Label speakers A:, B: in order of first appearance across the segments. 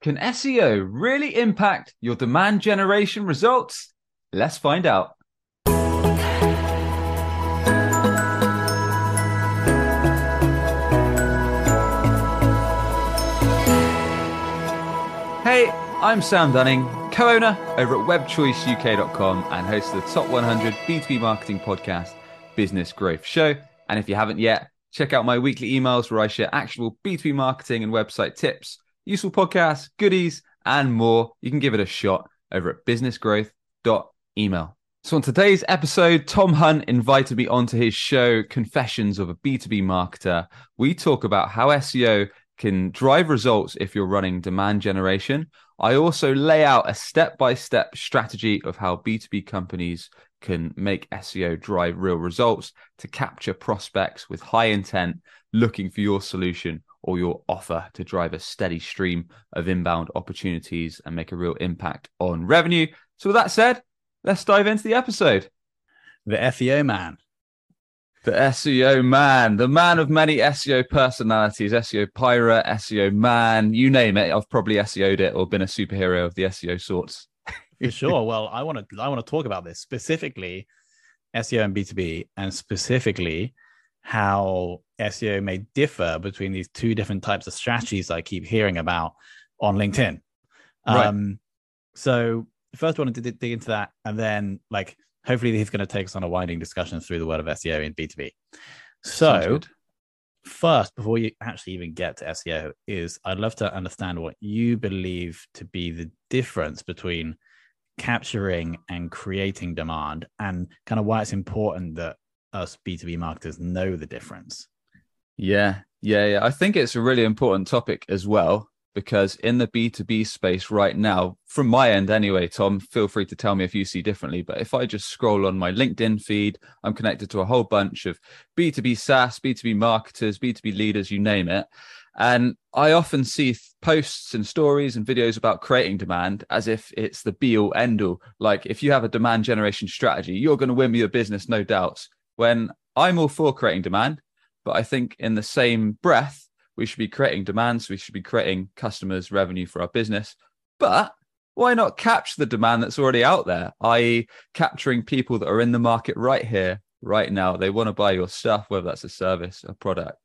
A: Can SEO really impact your demand generation results? Let's find out. Hey, I'm Sam Dunning, co owner over at webchoiceuk.com and host of the Top 100 B2B Marketing Podcast, Business Growth Show. And if you haven't yet, check out my weekly emails where I share actionable B2B marketing and website tips, useful podcasts, goodies, and more. You can give it a shot over at businessgrowth.email. So, on today's episode, Tom Hunt invited me onto his show, Confessions of a B2B Marketer. We talk about how SEO can drive results if you're running demand generation. I also lay out a step by step strategy of how B2B companies can make SEO drive real results to capture prospects with high intent looking for your solution or your offer to drive a steady stream of inbound opportunities and make a real impact on revenue. So, with that said, let's dive into the episode.
B: The SEO man.
A: The SEO man, the man of many SEO personalities, SEO pirate, SEO man, you name it. I've probably SEO'd it or been a superhero of the SEO sorts.
B: For sure. Well, I want to I want to talk about this specifically SEO and B2B and specifically how SEO may differ between these two different types of strategies I keep hearing about on LinkedIn.
A: Right.
B: Um, so first I wanted to dig into that and then like hopefully he's going to take us on a winding discussion through the world of SEO in B2B. So first, before you actually even get to SEO, is I'd love to understand what you believe to be the difference between capturing and creating demand and kind of why it's important that us B2B marketers know the difference.
A: Yeah, yeah, yeah. I think it's a really important topic as well because in the B2B space right now, from my end anyway, Tom, feel free to tell me if you see differently. But if I just scroll on my LinkedIn feed, I'm connected to a whole bunch of B2B SaaS, B2B marketers, B2B leaders, you name it. And I often see posts and stories and videos about creating demand as if it's the be all end all. Like if you have a demand generation strategy, you're going to win your business, no doubts. When I'm all for creating demand, but I think in the same breath, we should be creating demands. We should be creating customers' revenue for our business. But why not capture the demand that's already out there, i.e., capturing people that are in the market right here, right now? They want to buy your stuff, whether that's a service, a product.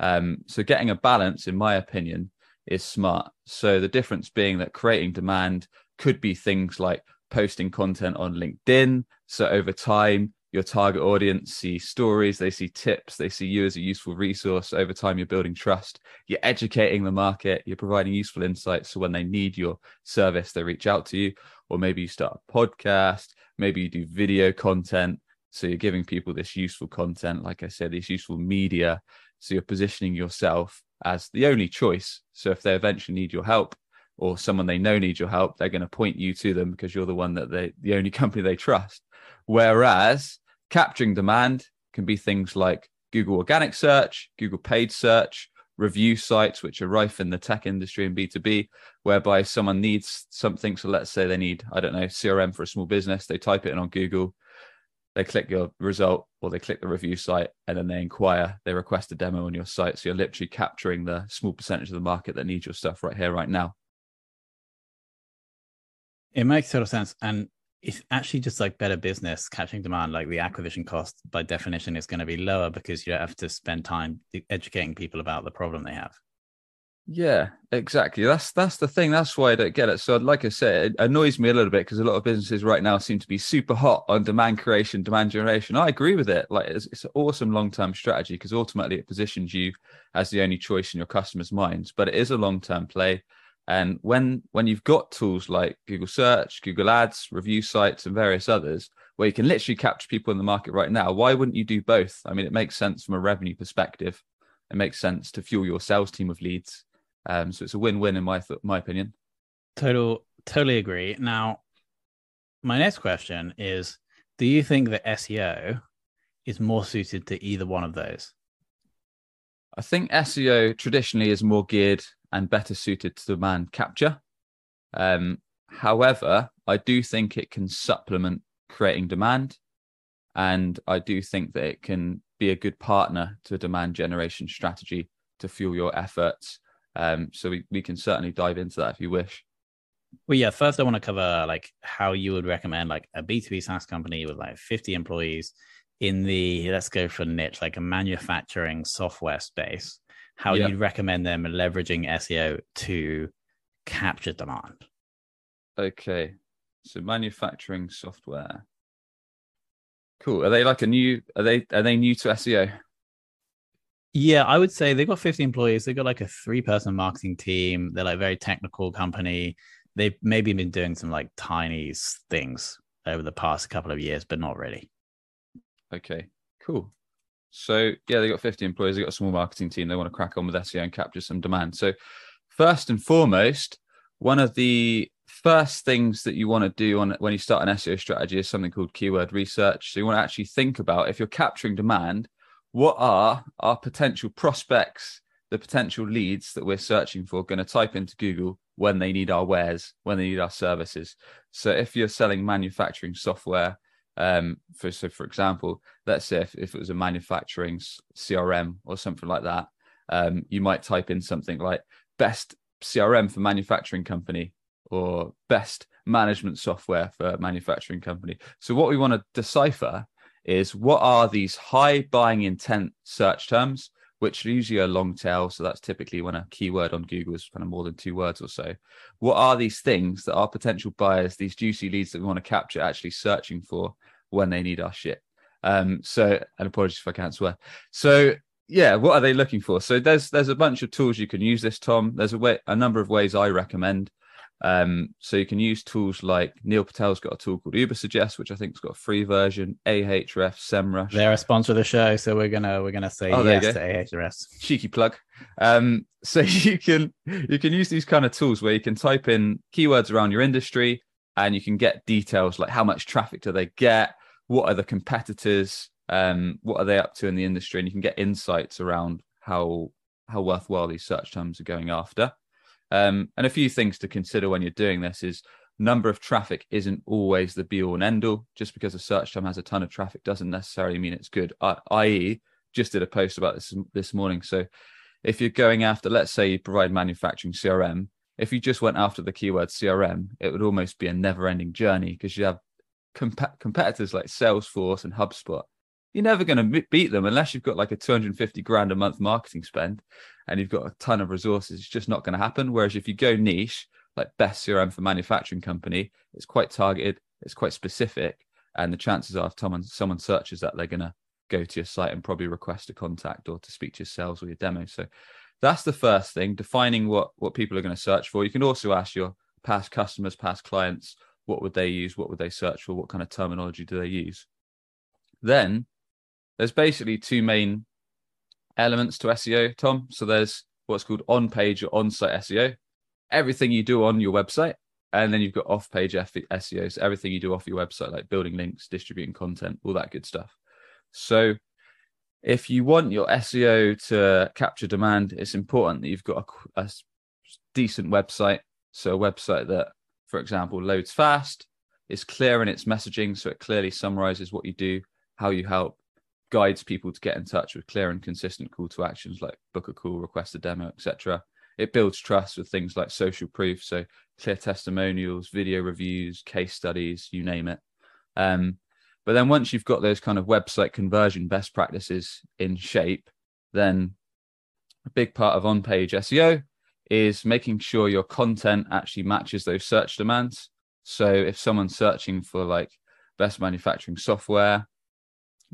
A: Um, so, getting a balance, in my opinion, is smart. So, the difference being that creating demand could be things like posting content on LinkedIn. So, over time, your target audience see stories, they see tips, they see you as a useful resource. Over time, you're building trust, you're educating the market, you're providing useful insights. So when they need your service, they reach out to you. Or maybe you start a podcast, maybe you do video content. So you're giving people this useful content, like I said, this useful media. So you're positioning yourself as the only choice. So if they eventually need your help, or someone they know needs your help, they're going to point you to them because you're the one that they, the only company they trust. Whereas capturing demand can be things like Google organic search, Google paid search, review sites, which are rife in the tech industry and B2B, whereby someone needs something. So let's say they need, I don't know, CRM for a small business. They type it in on Google, they click your result or they click the review site and then they inquire, they request a demo on your site. So you're literally capturing the small percentage of the market that needs your stuff right here, right now.
B: It makes total sense. And it's actually just like better business catching demand like the acquisition cost by definition is going to be lower because you don't have to spend time educating people about the problem they have
A: yeah exactly that's that's the thing that's why i don't get it so like i said it annoys me a little bit because a lot of businesses right now seem to be super hot on demand creation demand generation i agree with it like it's, it's an awesome long-term strategy because ultimately it positions you as the only choice in your customers minds but it is a long-term play and when when you've got tools like Google Search, Google Ads, review sites, and various others, where you can literally capture people in the market right now, why wouldn't you do both? I mean, it makes sense from a revenue perspective. It makes sense to fuel your sales team of leads. Um, so it's a win-win in my th- my opinion.
B: Total, totally agree. Now, my next question is: Do you think that SEO is more suited to either one of those?
A: I think SEO traditionally is more geared and better suited to demand capture. Um, however, I do think it can supplement creating demand. And I do think that it can be a good partner to a demand generation strategy to fuel your efforts. Um, so we, we can certainly dive into that if you wish.
B: Well, yeah. First, I want to cover like how you would recommend like a B two B SaaS company with like fifty employees in the let's go for niche like a manufacturing software space. How yep. you'd recommend them leveraging SEO to capture demand.
A: Okay, so manufacturing software. Cool. Are they like a new? Are they are they new to SEO?
B: Yeah, I would say they've got 50 employees. They've got like a three person marketing team. They're like very technical company. They've maybe been doing some like tiny things over the past couple of years, but not really.
A: Okay, cool. So yeah, they got 50 employees. They got a small marketing team. They want to crack on with SEO and capture some demand. So first and foremost, one of the first things that you want to do on when you start an SEO strategy is something called keyword research. So you want to actually think about if you're capturing demand, what are our potential prospects, the potential leads that we're searching for going to type into Google when they need our wares, when they need our services. So if you're selling manufacturing software, um, for so for example, let's say if, if it was a manufacturing CRM or something like that, um, you might type in something like best CRM for manufacturing company or best management software for manufacturing company. So what we want to decipher is what are these high buying intent search terms, which are usually a long tail. So that's typically when a keyword on Google is kind of more than two words or so. What are these things that our potential buyers, these juicy leads that we want to capture, actually searching for when they need our shit? Um, so, and apologies if I can't swear. So yeah, what are they looking for? So there's there's a bunch of tools you can use this, Tom. There's a way a number of ways I recommend. Um, so you can use tools like Neil Patel's got a tool called Ubersuggest, which I think's got a free version. Ahref, SEMrush.
B: They're a sponsor of the show, so we're gonna we're gonna say oh, yes to Ahrefs.
A: Cheeky plug. Um, so you can you can use these kind of tools where you can type in keywords around your industry and you can get details like how much traffic do they get, what are the competitors, um, what are they up to in the industry, and you can get insights around how how worthwhile these search terms are going after. Um, and a few things to consider when you're doing this is number of traffic isn't always the be all and end all. Just because a search term has a ton of traffic doesn't necessarily mean it's good. I, i.e., just did a post about this this morning. So if you're going after, let's say you provide manufacturing CRM, if you just went after the keyword CRM, it would almost be a never ending journey because you have comp- competitors like Salesforce and HubSpot you're never going to beat them unless you've got like a 250 grand a month marketing spend and you've got a ton of resources. It's just not going to happen. Whereas if you go niche, like best CRM for manufacturing company, it's quite targeted, it's quite specific, and the chances are if someone someone searches that, they're going to go to your site and probably request a contact or to speak to your sales or your demo. So that's the first thing, defining what what people are going to search for. You can also ask your past customers, past clients, what would they use, what would they search for, what kind of terminology do they use. Then there's basically two main elements to SEO, Tom. So there's what's called on page or on site SEO, everything you do on your website. And then you've got off page SEO, so everything you do off your website, like building links, distributing content, all that good stuff. So if you want your SEO to capture demand, it's important that you've got a, a decent website. So a website that, for example, loads fast, is clear in its messaging, so it clearly summarizes what you do, how you help, guides people to get in touch with clear and consistent call to actions like book a call, request a demo, etc. It builds trust with things like social proof, so clear testimonials, video reviews, case studies, you name it. Um, but then once you've got those kind of website conversion best practices in shape, then a big part of on page SEO is making sure your content actually matches those search demands. So if someone's searching for like best manufacturing software,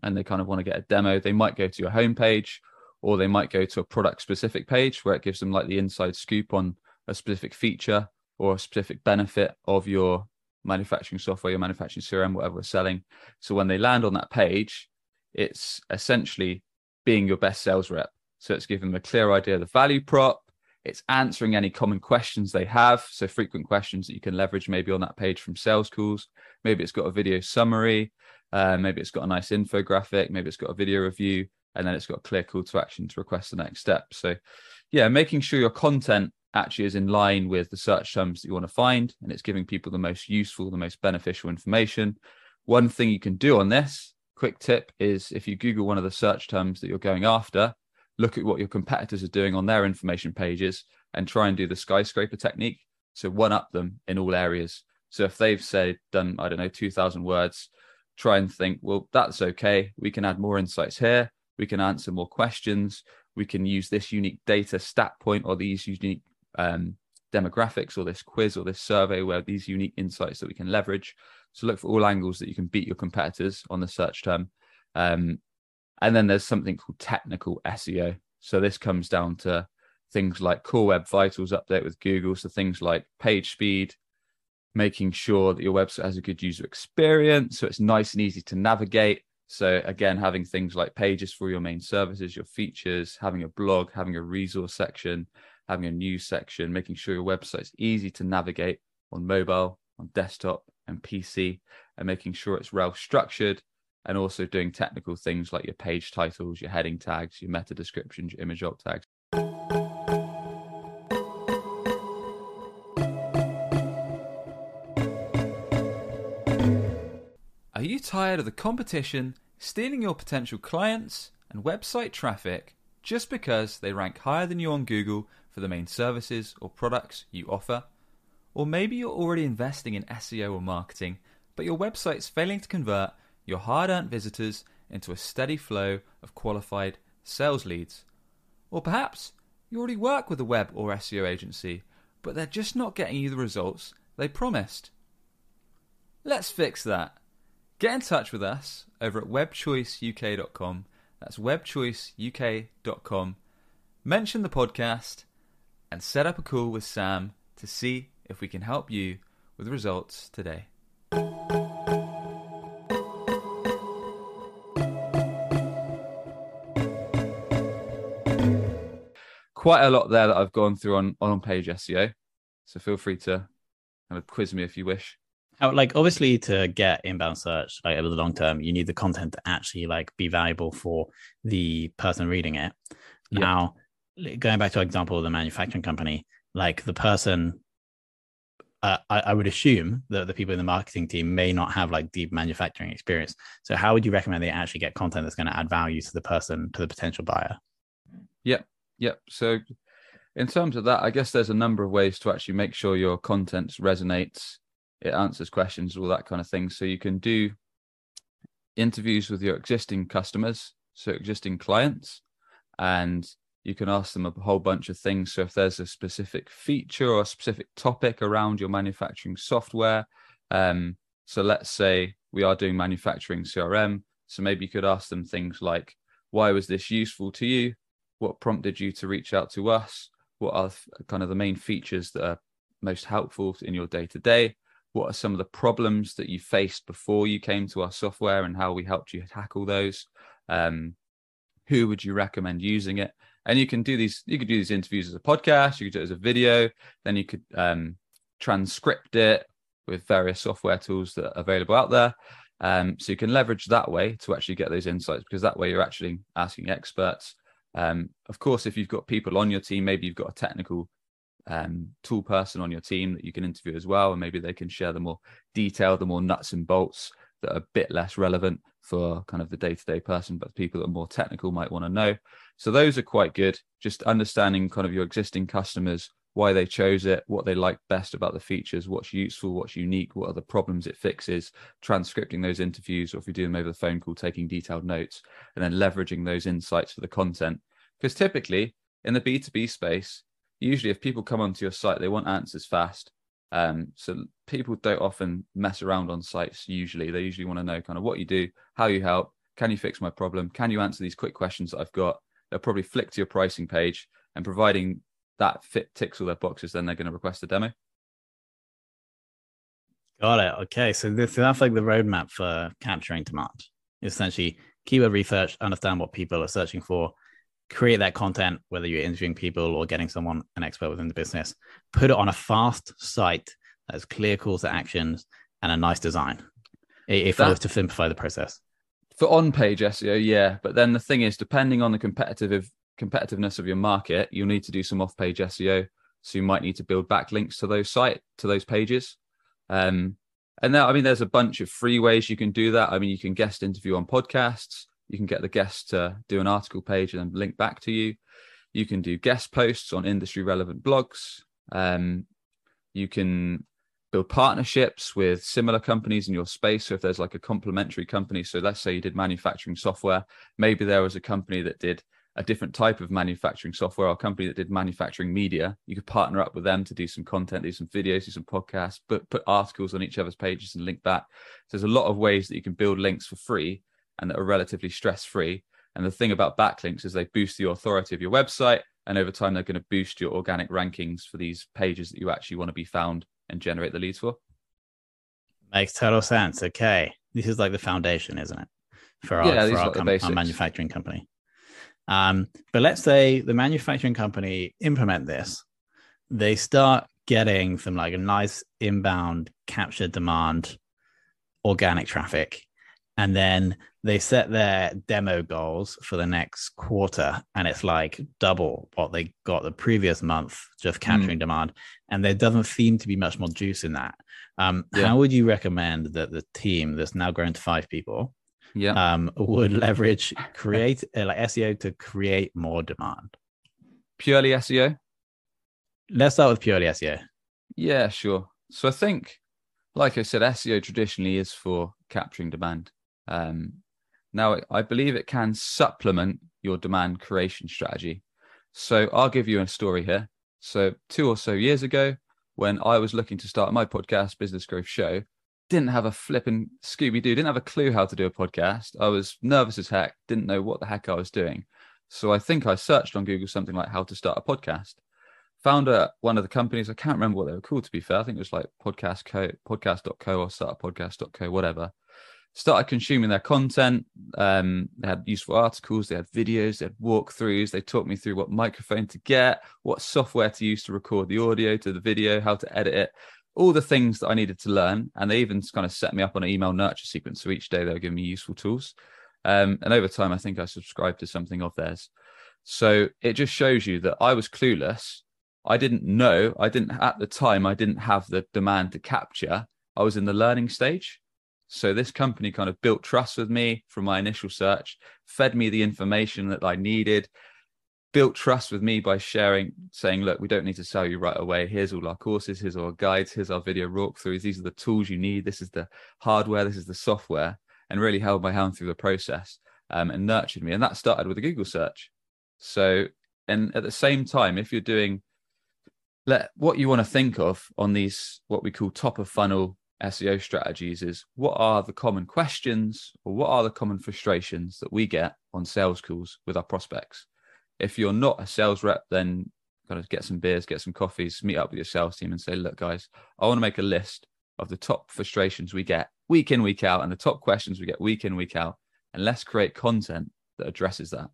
A: and they kind of want to get a demo, they might go to your homepage or they might go to a product specific page where it gives them like the inside scoop on a specific feature or a specific benefit of your manufacturing software, your manufacturing CRM, whatever we're selling. So when they land on that page, it's essentially being your best sales rep. So it's giving them a clear idea of the value prop. It's answering any common questions they have. So frequent questions that you can leverage maybe on that page from sales calls. Maybe it's got a video summary. Uh, maybe it's got a nice infographic, maybe it's got a video review, and then it's got a clear call to action to request the next step. So, yeah, making sure your content actually is in line with the search terms that you want to find and it's giving people the most useful, the most beneficial information. One thing you can do on this, quick tip, is if you Google one of the search terms that you're going after, look at what your competitors are doing on their information pages and try and do the skyscraper technique. So one up them in all areas. So if they've said done, I don't know, 2000 words, try and think, well, that's okay. We can add more insights here. We can answer more questions. We can use this unique data stat point or these unique um, demographics or this quiz or this survey where these unique insights that we can leverage. So look for all angles that you can beat your competitors on the search term. Um, and then there's something called technical SEO. So this comes down to things like Core Web Vitals update with Google. So things like page speed, making sure that your website has a good user experience. So it's nice and easy to navigate. So again, having things like pages for your main services, your features, having a blog, having a resource section, having a news section, making sure your website's easy to navigate on mobile, on desktop, and PC, and making sure it's well structured, and also doing technical things like your page titles, your heading tags, your meta descriptions, your image alt tags. Tired of the competition stealing your potential clients and website traffic just because they rank higher than you on Google for the main services or products you offer? Or maybe you're already investing in SEO or marketing, but your website's failing to convert your hard earned visitors into a steady flow of qualified sales leads. Or perhaps you already work with a web or SEO agency, but they're just not getting you the results they promised. Let's fix that. Get in touch with us over at webchoiceuk.com. That's webchoiceuk.com. Mention the podcast and set up a call with Sam to see if we can help you with results today. Quite a lot there that I've gone through on on page SEO. So feel free to kind of quiz me if you wish.
B: How, like obviously to get inbound search like over the long term, you need the content to actually like be valuable for the person reading it. Yep. Now going back to our example of the manufacturing company, like the person, uh, I, I, would assume that the people in the marketing team may not have like deep manufacturing experience. So, how would you recommend they actually get content that's going to add value to the person, to the potential buyer?
A: Yep, yep. So, in terms of that, I guess there's a number of ways to actually make sure your content resonates, it answers questions, all that kind of thing. So, you can do interviews with your existing customers, so existing clients, and you can ask them a whole bunch of things. So if there's a specific feature or a specific topic around your manufacturing software, um, so let's say we are doing manufacturing CRM, so maybe you could ask them things like, "Why was this useful to you? What prompted you to reach out to us? What are kind of the main features that are most helpful in your day to day? What are some of the problems that you faced before you came to our software, and how we helped you tackle those?" Um, who would you recommend using it? and you can do these you could do these interviews as a podcast you could do it as a video then you could um, transcript it with various software tools that are available out there um, so you can leverage that way to actually get those insights because that way you're actually asking experts um, of course if you've got people on your team maybe you've got a technical um, tool person on your team that you can interview as well and maybe they can share the more detail the more nuts and bolts that are a bit less relevant for kind of the day-to-day person but people that are more technical might want to know so those are quite good. Just understanding kind of your existing customers, why they chose it, what they like best about the features, what's useful, what's unique, what are the problems it fixes, transcripting those interviews, or if you do them over the phone call, taking detailed notes, and then leveraging those insights for the content. Because typically in the B2B space, usually if people come onto your site, they want answers fast. Um, so people don't often mess around on sites usually. They usually want to know kind of what you do, how you help, can you fix my problem? Can you answer these quick questions that I've got? they'll probably flick to your pricing page and providing that fit ticks all their boxes, then they're going to request a demo.
B: Got it. Okay. So this that's like the roadmap for capturing demand. Essentially, keyword research, understand what people are searching for, create that content, whether you're interviewing people or getting someone an expert within the business, put it on a fast site that has clear calls to actions and a nice design. If that, I was to simplify the process
A: for on page SEO, yeah. But then the thing is, depending on the competitive competitiveness of your market, you'll need to do some off page SEO. So you might need to build backlinks to those site to those pages. Um, and now, I mean, there's a bunch of free ways you can do that. I mean, you can guest interview on podcasts. You can get the guest to do an article page and link back to you. You can do guest posts on industry relevant blogs. Um, you can build partnerships with similar companies in your space. So if there's like a complementary company, so let's say you did manufacturing software, maybe there was a company that did a different type of manufacturing software or a company that did manufacturing media, you could partner up with them to do some content, do some videos, do some podcasts, but put articles on each other's pages and link back. So there's a lot of ways that you can build links for free and that are relatively stress free. And the thing about backlinks is they boost the authority of your website. And over time, they're going to boost your organic rankings for these pages that you actually want to be found and generate the leads for.
B: Makes total sense. Okay. This is like the foundation, isn't it? For our, yeah, for our, com- our manufacturing company. Um, but let's say the manufacturing company implement this, they start getting some like a nice inbound capture demand, organic traffic, and then they set their demo goals for the next quarter, and it's like double what they got the previous month, just capturing mm. demand, and there doesn't seem to be much more juice in that. Um, yeah. How would you recommend that the team that's now grown to five people
A: yeah.
B: um, would leverage create uh, like SEO to create more demand.
A: Purely SEO.
B: Let's start with purely SEO.
A: Yeah, sure. So I think, like I said, SEO traditionally is for capturing demand. Um, now, I believe it can supplement your demand creation strategy. So I'll give you a story here. So two or so years ago, when I was looking to start my podcast, Business Growth Show, didn't have a flipping Scooby Doo, didn't have a clue how to do a podcast. I was nervous as heck, didn't know what the heck I was doing. So I think I searched on Google something like how to start a podcast. Found a, one of the companies, I can't remember what they were called to be fair. I think it was like podcast co, podcast.co or startupodcast.co, whatever. Started consuming their content. Um, they had useful articles, they had videos, they had walkthroughs. They taught me through what microphone to get, what software to use to record the audio to the video, how to edit it all the things that I needed to learn. And they even kind of set me up on an email nurture sequence. So each day they were giving me useful tools. Um, and over time, I think I subscribed to something of theirs. So it just shows you that I was clueless. I didn't know. I didn't, at the time, I didn't have the demand to capture. I was in the learning stage. So this company kind of built trust with me from my initial search, fed me the information that I needed, built trust with me by sharing, saying, look, we don't need to sell you right away. Here's all our courses, here's our guides, here's our video walkthroughs. These are the tools you need. This is the hardware, this is the software, and really held my hand through the process um, and nurtured me. And that started with a Google search. So, and at the same time, if you're doing let what you want to think of on these what we call top of funnel SEO strategies is what are the common questions or what are the common frustrations that we get on sales calls with our prospects? if you're not a sales rep, then kind of get some beers, get some coffees, meet up with your sales team and say, look, guys, I want to make a list of the top frustrations we get week in, week out, and the top questions we get week in, week out. And let's create content that addresses that.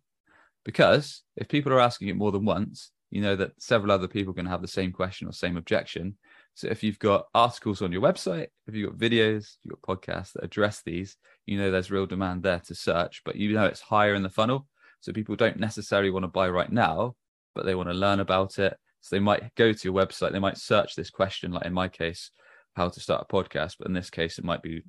A: Because if people are asking it more than once, you know that several other people can have the same question or same objection. So if you've got articles on your website, if you've got videos, you've got podcasts that address these, you know there's real demand there to search, but you know it's higher in the funnel. So people don't necessarily want to buy right now, but they want to learn about it. So they might go to your website, they might search this question, like in my case, how to start a podcast. But in this case, it might be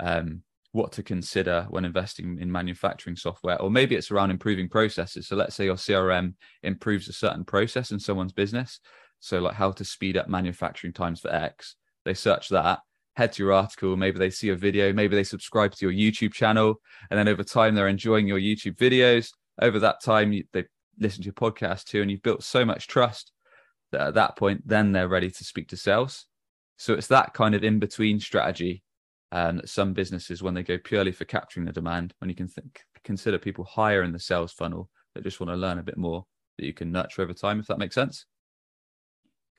A: um, what to consider when investing in manufacturing software, or maybe it's around improving processes. So let's say your CRM improves a certain process in someone's business. So, like how to speed up manufacturing times for X. They search that, head to your article. Maybe they see a video, maybe they subscribe to your YouTube channel, and then over time they're enjoying your YouTube videos over that time they listen to your podcast too and you've built so much trust that at that point then they're ready to speak to sales so it's that kind of in between strategy um, that some businesses when they go purely for capturing the demand when you can think consider people higher in the sales funnel that just want to learn a bit more that you can nurture over time if that makes sense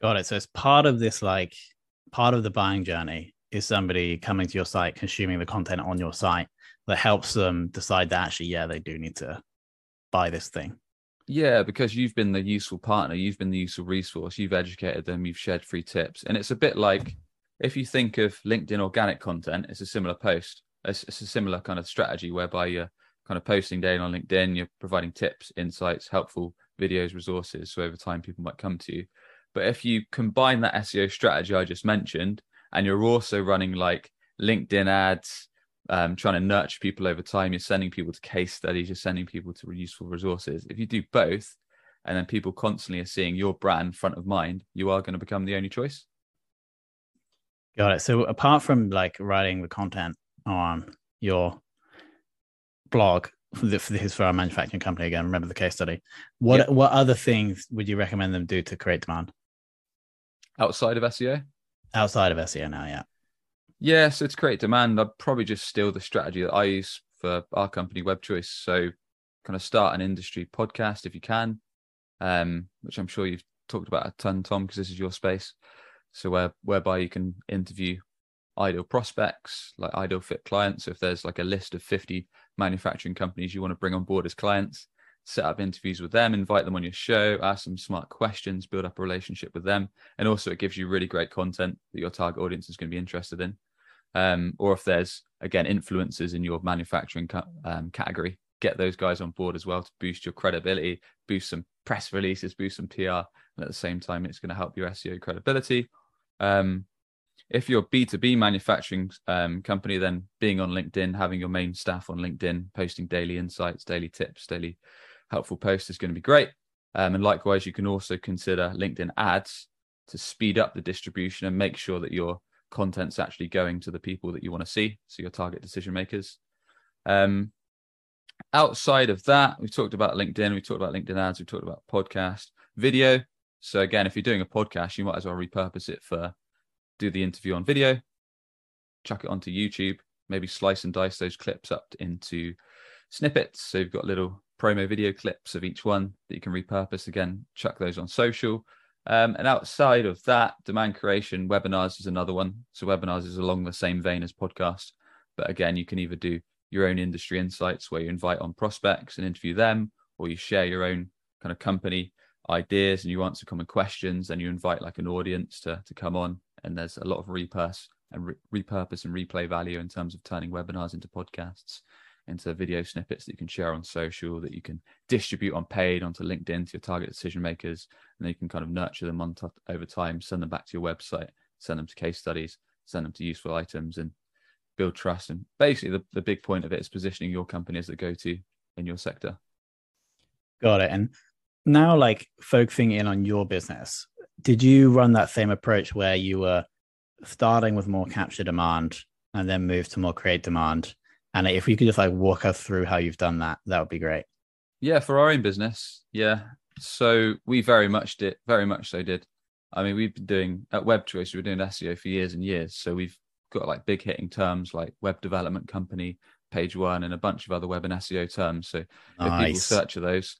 B: got it so it's part of this like part of the buying journey is somebody coming to your site consuming the content on your site that helps them decide that actually yeah they do need to buy this thing.
A: Yeah, because you've been the useful partner, you've been the useful resource, you've educated them, you've shared free tips. And it's a bit like if you think of LinkedIn organic content, it's a similar post. It's, it's a similar kind of strategy whereby you're kind of posting daily on LinkedIn, you're providing tips, insights, helpful videos, resources. So over time, people might come to you. But if you combine that SEO strategy I just mentioned, and you're also running like LinkedIn ads, um, trying to nurture people over time. You're sending people to case studies. You're sending people to useful resources. If you do both, and then people constantly are seeing your brand front of mind, you are going to become the only choice.
B: Got it. So apart from like writing the content on your blog for this for our manufacturing company again, remember the case study. What yep. what other things would you recommend them do to create demand?
A: Outside of SEO?
B: Outside of SEO now, yeah.
A: Yeah, so to create demand, I'd probably just steal the strategy that I use for our company, Web Choice. So kind of start an industry podcast if you can, um, which I'm sure you've talked about a ton, Tom, because this is your space. So where whereby you can interview ideal prospects, like ideal fit clients. So if there's like a list of 50 manufacturing companies you want to bring on board as clients, set up interviews with them, invite them on your show, ask some smart questions, build up a relationship with them. And also it gives you really great content that your target audience is going to be interested in. Um, or if there's again influencers in your manufacturing ca- um, category, get those guys on board as well to boost your credibility, boost some press releases, boost some PR, and at the same time, it's going to help your SEO credibility. Um, if you're B2B manufacturing um, company, then being on LinkedIn, having your main staff on LinkedIn, posting daily insights, daily tips, daily helpful post is going to be great. Um, and likewise, you can also consider LinkedIn ads to speed up the distribution and make sure that your content's actually going to the people that you want to see, so your target decision makers. Um, outside of that, we've talked about LinkedIn, we've talked about LinkedIn ads, we've talked about podcast, video. So again, if you're doing a podcast, you might as well repurpose it for do the interview on video, chuck it onto YouTube, maybe slice and dice those clips up into snippets. So you've got little promo video clips of each one that you can repurpose again, chuck those on social. Um, and outside of that, demand creation, webinars is another one. So webinars is along the same vein as podcasts, but again, you can either do your own industry insights where you invite on prospects and interview them, or you share your own kind of company ideas and you answer common questions and you invite like an audience to to come on and there's a lot of repurpose and re- repurpose and replay value in terms of turning webinars into podcasts into video snippets that you can share on social that you can distribute on paid onto linkedin to your target decision makers and then you can kind of nurture them on t- over time send them back to your website send them to case studies send them to useful items and build trust. And basically the, the big point of it is positioning your company as the go-to in your sector.
B: Got it. And now like focusing in on your business did you run that same approach where you were starting with more capture demand and then move to more create demand? And if you could just like walk us through how you've done that, that would be great.
A: Yeah, for our own business. Yeah. So we very much did, very much so did. I mean, we've been doing at Web Choice, we've been doing SEO for years and years. So we've got like big hitting terms like web development company, page one, and a bunch of other web and SEO terms. So nice. if people search for those,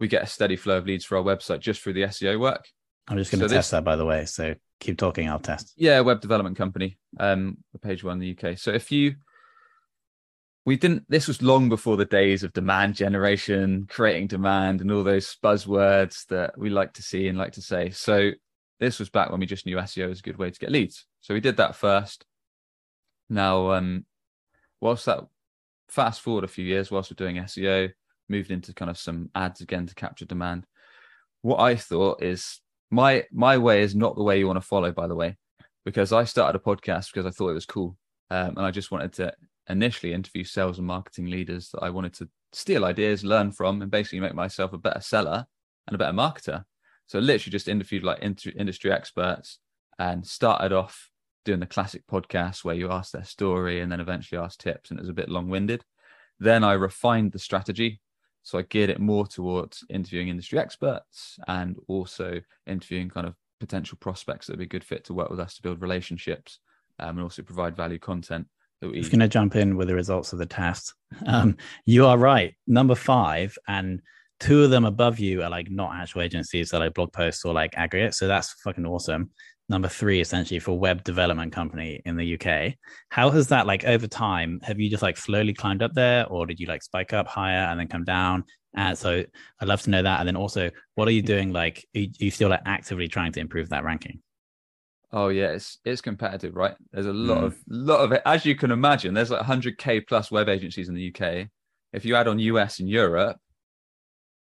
A: we get a steady flow of leads for our website just through the SEO work.
B: I'm just going to so test this, that, by the way. So keep talking. I'll test.
A: Yeah, web development company, um, page one in the UK. So if you, we didn't. This was long before the days of demand generation, creating demand, and all those buzzwords that we like to see and like to say. So this was back when we just knew SEO was a good way to get leads. So we did that first. Now, um, whilst that fast forward a few years, whilst we're doing SEO, moved into kind of some ads again to capture demand. What I thought is my my way is not the way you want to follow, by the way, because I started a podcast because I thought it was cool, um, and I just wanted to initially interview sales and marketing leaders that I wanted to steal ideas, learn from, and basically make myself a better seller and a better marketer. So literally just interviewed like industry experts and started off doing the classic podcast where you ask their story and then eventually ask tips, and it was a bit long winded. Then I refined the strategy so I geared it more towards interviewing industry experts and also interviewing kind of potential prospects that would be a good fit to work with us to build relationships um, and also provide value content.
B: I'm going to jump in with the results of the test. Um, you are right. Number five, and two of them above you are like not actual agencies, like blog posts or like aggregate. So that's fucking awesome number three essentially for web development company in the UK. How has that like over time? Have you just like slowly climbed up there, or did you like spike up higher and then come down? And so I'd love to know that. And then also, what are you doing? Like, are you still like actively trying to improve that ranking?
A: Oh yeah, it's it's competitive, right? There's a lot mm. of lot of it, as you can imagine. There's like 100k plus web agencies in the UK. If you add on US and Europe,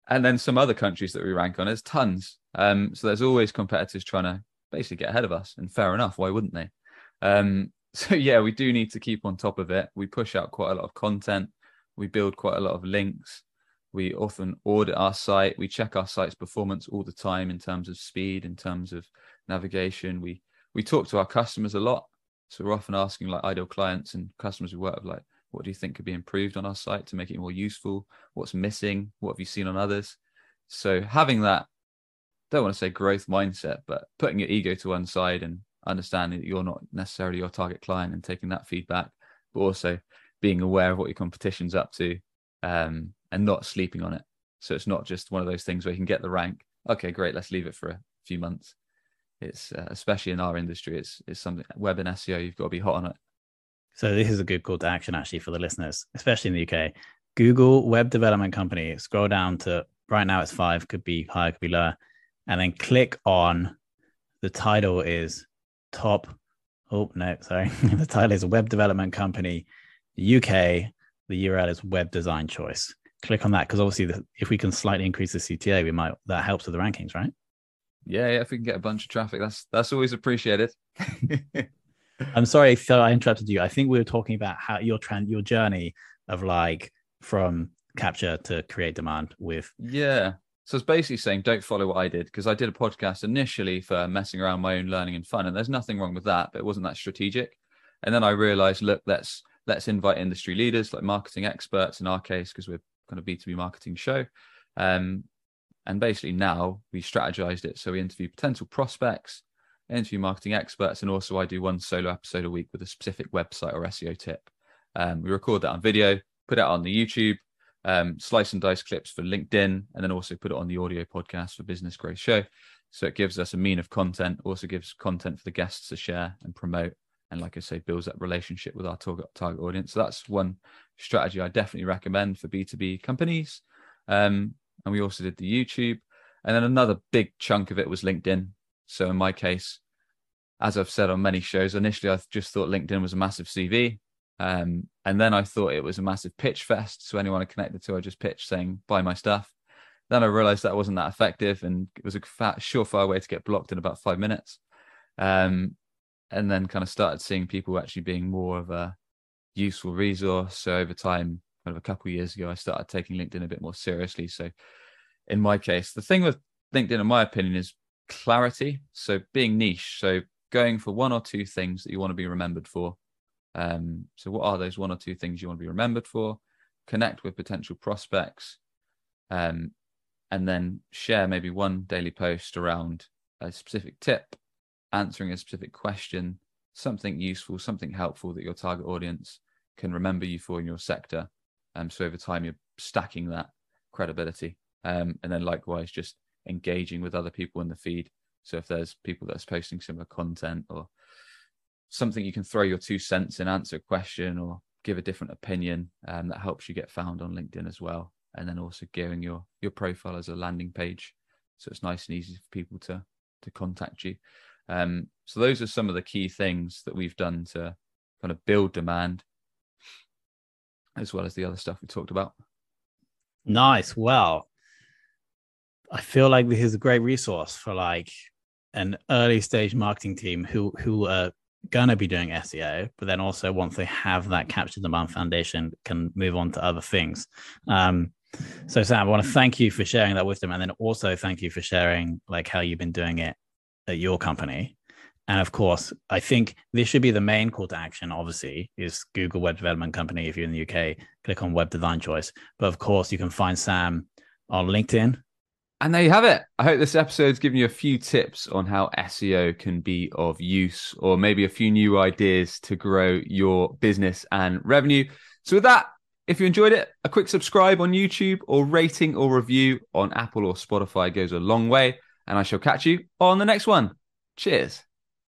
A: and then some other countries that we rank on, there's tons. Um, so there's always competitors trying to basically get ahead of us. And fair enough, why wouldn't they? Um, so yeah, we do need to keep on top of it. We push out quite a lot of content. We build quite a lot of links. We often audit our site. We check our site's performance all the time in terms of speed, in terms of navigation. We we talk to our customers a lot. So we're often asking like ideal clients and customers we work with, like, what do you think could be improved on our site to make it more useful? What's missing? What have you seen on others? So having that, don't want to say growth mindset, but putting your ego to one side and understanding that you're not necessarily your target client and taking that feedback, but also being aware of what your competition's up to um, and not sleeping on it. So it's not just one of those things where you can get the rank. Okay, great, let's leave it for a few months. It's uh, especially in our industry, it's it's something web and SEO. You've got to be hot on it.
B: So this is a good call to action actually for the listeners, especially in the UK. Google Web Development Company. Scroll down to right now it's five, could be higher, could be lower, and then click on the title is top. Oh no, sorry. the title is Web Development Company UK. The URL is Web Design Choice. Click on that because obviously, the, if we can slightly increase the CTA, we might that helps with the rankings, right?
A: Yeah, yeah. If we can get a bunch of traffic, that's that's always appreciated.
B: I'm sorry if I interrupted you. I think we were talking about how your trend, your journey of like from capture to create demand with.
A: Yeah. So it's basically saying don't follow what I did because I did a podcast initially for messing around my own learning and fun, and there's nothing wrong with that, but it wasn't that strategic. And then I realized, look, let's let's invite industry leaders like marketing experts in our case because we're kind of B2B marketing show. Um, and basically now we strategized it. So we interview potential prospects, interview marketing experts, and also I do one solo episode a week with a specific website or SEO tip. Um, we record that on video, put it on the YouTube, um, slice and dice clips for LinkedIn, and then also put it on the audio podcast for Business Growth Show. So it gives us a mean of content, also gives content for the guests to share and promote. And like I say, builds that relationship with our target, target audience. So that's one strategy I definitely recommend for B2B companies. Um, and we also did the YouTube. And then another big chunk of it was LinkedIn. So in my case, as I've said on many shows, initially I just thought LinkedIn was a massive CV. Um, and then I thought it was a massive pitch fest. So anyone I connected to, I just pitched saying, buy my stuff. Then I realized that wasn't that effective and it was a fat, surefire way to get blocked in about five minutes. Um, and then kind of started seeing people actually being more of a useful resource. So over time, kind of a couple years ago, I started taking LinkedIn a bit more seriously. So in my case, the thing with LinkedIn, in my opinion, is clarity. So being niche. So going for one or two things that you want to be remembered for. Um, so what are those one or two things you want to be remembered for? Connect with potential prospects, um, and then share maybe one daily post around a specific tip, answering a specific question, something useful, something helpful that your target audience can remember you for in your sector. Um, so over time, you're stacking that credibility. Um, and then likewise, just engaging with other people in the feed. So if there's people that's posting similar content or something you can throw your two cents in, answer a question or give a different opinion, um, that helps you get found on LinkedIn as well. And then also gearing your your profile as a landing page, so it's nice and easy for people to to contact you. Um, so those are some of the key things that we've done to kind of build demand as well as the other stuff we talked about.
B: Nice. Well, I feel like this is a great resource for like an early stage marketing team who who are gonna be doing SEO, but then also once they have that capture demand foundation, can move on to other things. Um, so Sam, I want to thank you for sharing that wisdom, and then also thank you for sharing like how you've been doing it at your company. And of course, I think this should be the main call to action, obviously, is Google Web Development Company. If you're in the UK, click on Web Design Choice. But of course, you can find Sam on LinkedIn.
A: And there you have it. I hope this episode's given you a few tips on how SEO can be of use, or maybe a few new ideas to grow your business and revenue. So, with that, if you enjoyed it, a quick subscribe on YouTube or rating or review on Apple or Spotify goes a long way. And I shall catch you on the next one. Cheers.